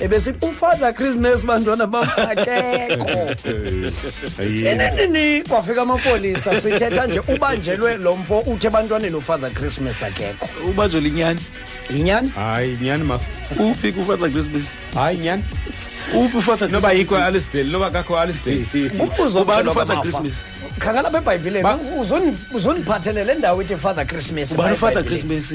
ebesithi ufather christmas bantwana bam akekho enenini kwafika amapolisa sithetha nje ubanjelwe lo mfo uthi ebantwaneni ufather christmas akekho ubanjwe linyani yinyani hayi yinyani ma uphi kufather christmas hayi yinyani uphi ufather noba yikho alisdale noba kakho alisdale ngumbuzo ubani ufather christmas khangala bebhayibhileni uzoniphathelele endawo ithi father christmas ubani ufather christmas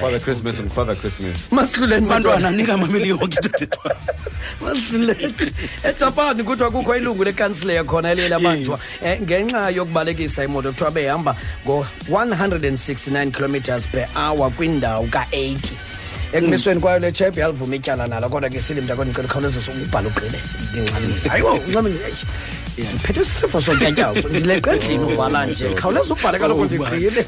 Father Christmas and Father Christmas. masihluleni bantwana nika mameli yonke into ethethwayo masihluleni ejapani kuthiwa kukho ilungu lekansileya khona eliye labanjwa eh, ngenxa yokubalekisa imoto kuthiwa behamba ngo-169 kilometers per hour kwindawo ka-80 ekumisweni kwayo le chep yalivuma ityala nalo kodwa ke sili mntakho ndicela ukhawulezisa ukubhala ugqibe ndinxamile hayiwo uncamile ndiphethe isifo sotyatyazo ndileqe endlini ubhala nje khawuleza ubhale kaloku ndigqibe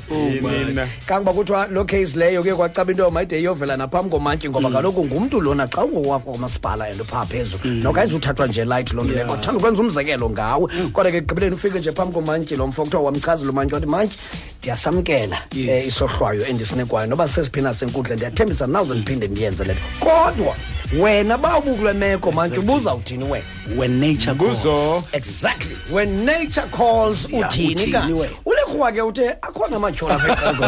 kangoba kuthiwa loo case leyo kuye kwacaba into yomayide iyovela naphambi komantyi ngoba mm. kaloku ngumntu lona xa ungowakho kwamasipala and uphaa phezulu mm. noka izuthathwa nje light loo nto leyo kwathanda ukwenza umzekelo ngawe mm. kodwa ke ekugqibeleni ufike nje phambi komantyi lo mfo kuthiwa wamchazela umantyi wathi mantyi ndiyasamkela yes. eh, isohlwayo endisinikwayo noba sesiphina senkundla ndiyathembisa nazo ndiphinde ndiyenze le kodwa wena ba ubukule meko manje ubuza uthini wena when nature calls exactly when nature calls uthini ka uleghuwa ke uthe akhona amatyhola kwexeko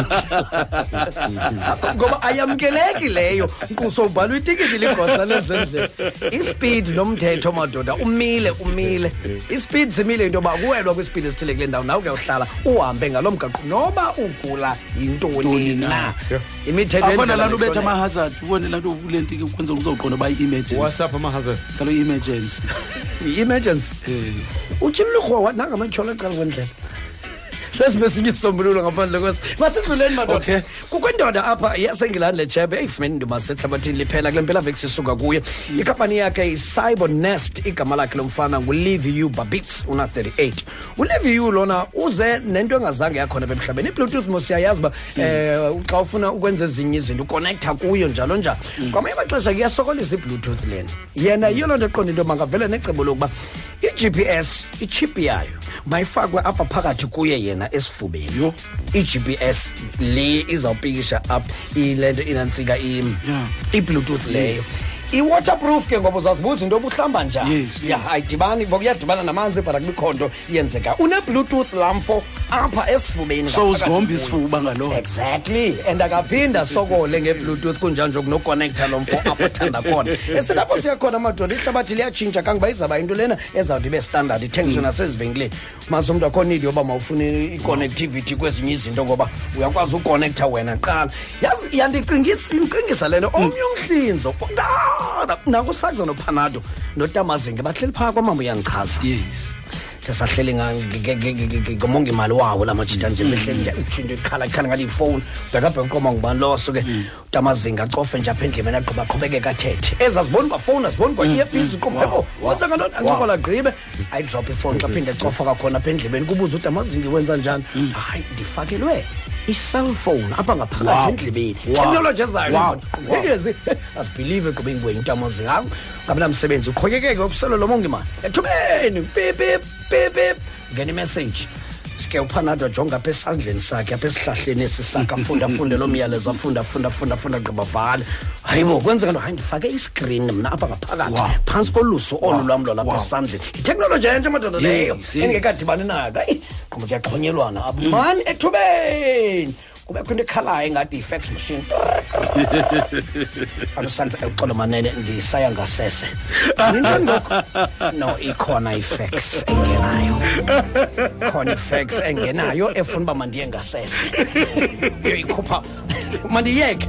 ngoba ayamkeleki leyo nquso ubhalwa itikiti ligosa lezendlela ispeed nomthetho madoda umile umile isipidi simile into yoba kuwelwa kwisipidi esithile kule ndawo nawe kuyawuhlala uhambe ngaloo mgaqo noba ugula yintoni na imithethoabona laa nto ubetha amahazard ubone laa nto kule nto kwenza kuzoqonda uba i-emergencywasapha amahazard ngalo i-emergency i-emergency eh. utyilulirhowa nangamatyholo ecala kwendlela sesibe sinye isisombululo ngaphandle kweso masidluleni madoda okay kukho indoda apha yasengilani le jebe eyifumene indima sehlabathini liphela kule mpelaveki sisuka kuye ikampani yakhe yicyber nest igama lakhe lomfana nguliviu babits una-38 uliviu lona uze nento engazange yakhona apha emhlabeni ibluetooth mosiyayazi uba um xa ufuna ukwenza ezinye izinto ukonektha kuyo njalo njalo kwamanye amaxesha kuyasokolisa ibluetooth lena yena yiyo loo nto eqonda into makavele necebo lokuba i-g p s itshiphi yayo mayifakwe apha phakathi kuye yena esifubeni i-gps le izawupikisha up le nto inantsika ibluetooth leyo yes. i-waterproof ke ngoba uzazibuza into obuhlamba njani yes, yes. ya ayidibani ngoba iyadibana namanzi but akubikho nto yenzeka une-bluetooth lamfo apha esifubeni so uzigomba isifuba ngaloo exactly and akaphinda asokole ngebluetooth kunjani nje kunokonektha lo mfo apho thanda khona esilapho siyakhona amadoda ihlabathi liyatshintsha kangoba izaba into lena ezawuthi ibe standard ithengiswe mm. nasezivenkileni mazi umntu akho need yoba mawufune i-connectivity kwezinye izinto ngoba uyakwazi ukonektha wena qala yazi yandicingisa indicingisa le nto omnye umhlinzo kudala nakusayiza nophanado notamazinge bahleli phaa kwamama uyandichaza yes sahleli ngomonga imali wawo la majita nje behleli nje utsho into ikhala ikhala ngathi yifowuni bhekabheka uqoma ngubani lowo suke utamazinga acofe nje apha endlebeni agqiba aqhubekeka athethe ezaziboni kwafowuni aziboni kwa-earpiece uqoma yebo wenza ngantoni ancokola gqibe ayidrop ifoni kaphinde ecofa kwakhona apha endlebeni kubuza ude amazingi wenza njani hmm. hayi ndifakelwe i-cellphone apha ngaphakathi endlebeni technology ezayo ezi asibhilive ekubeni kuwe intamo zingako ngabela msebenzi uqhoyekeke okuselo lo mongimani ethubeni pipip pipip ngena imessage sike uphanado ajonge apha esandleni sakhe apha esihlahleni esi sakhe afunde afunde loo myalezo afunde afunde afunde afunde agqiba vale hayi bo kwenzeka nto hayi ndifake iscreen mna apha ngaphakathi phantsi kolusu olu lwam lo lapha esandleni yiteknoloji entsha madoda leyo endingekadibani nayo kayi qhuba kuyaxhonyelwana abumani ethubeni kubekho into ekhalayo ingathi yi-fax machine alusandisa uxolo manene ndisaya ngasese yinto ngoku no ikhona i-fax engenayo khona i-fax engenayo efuna uba mandiye ngasese yoyikhupha mandiyeke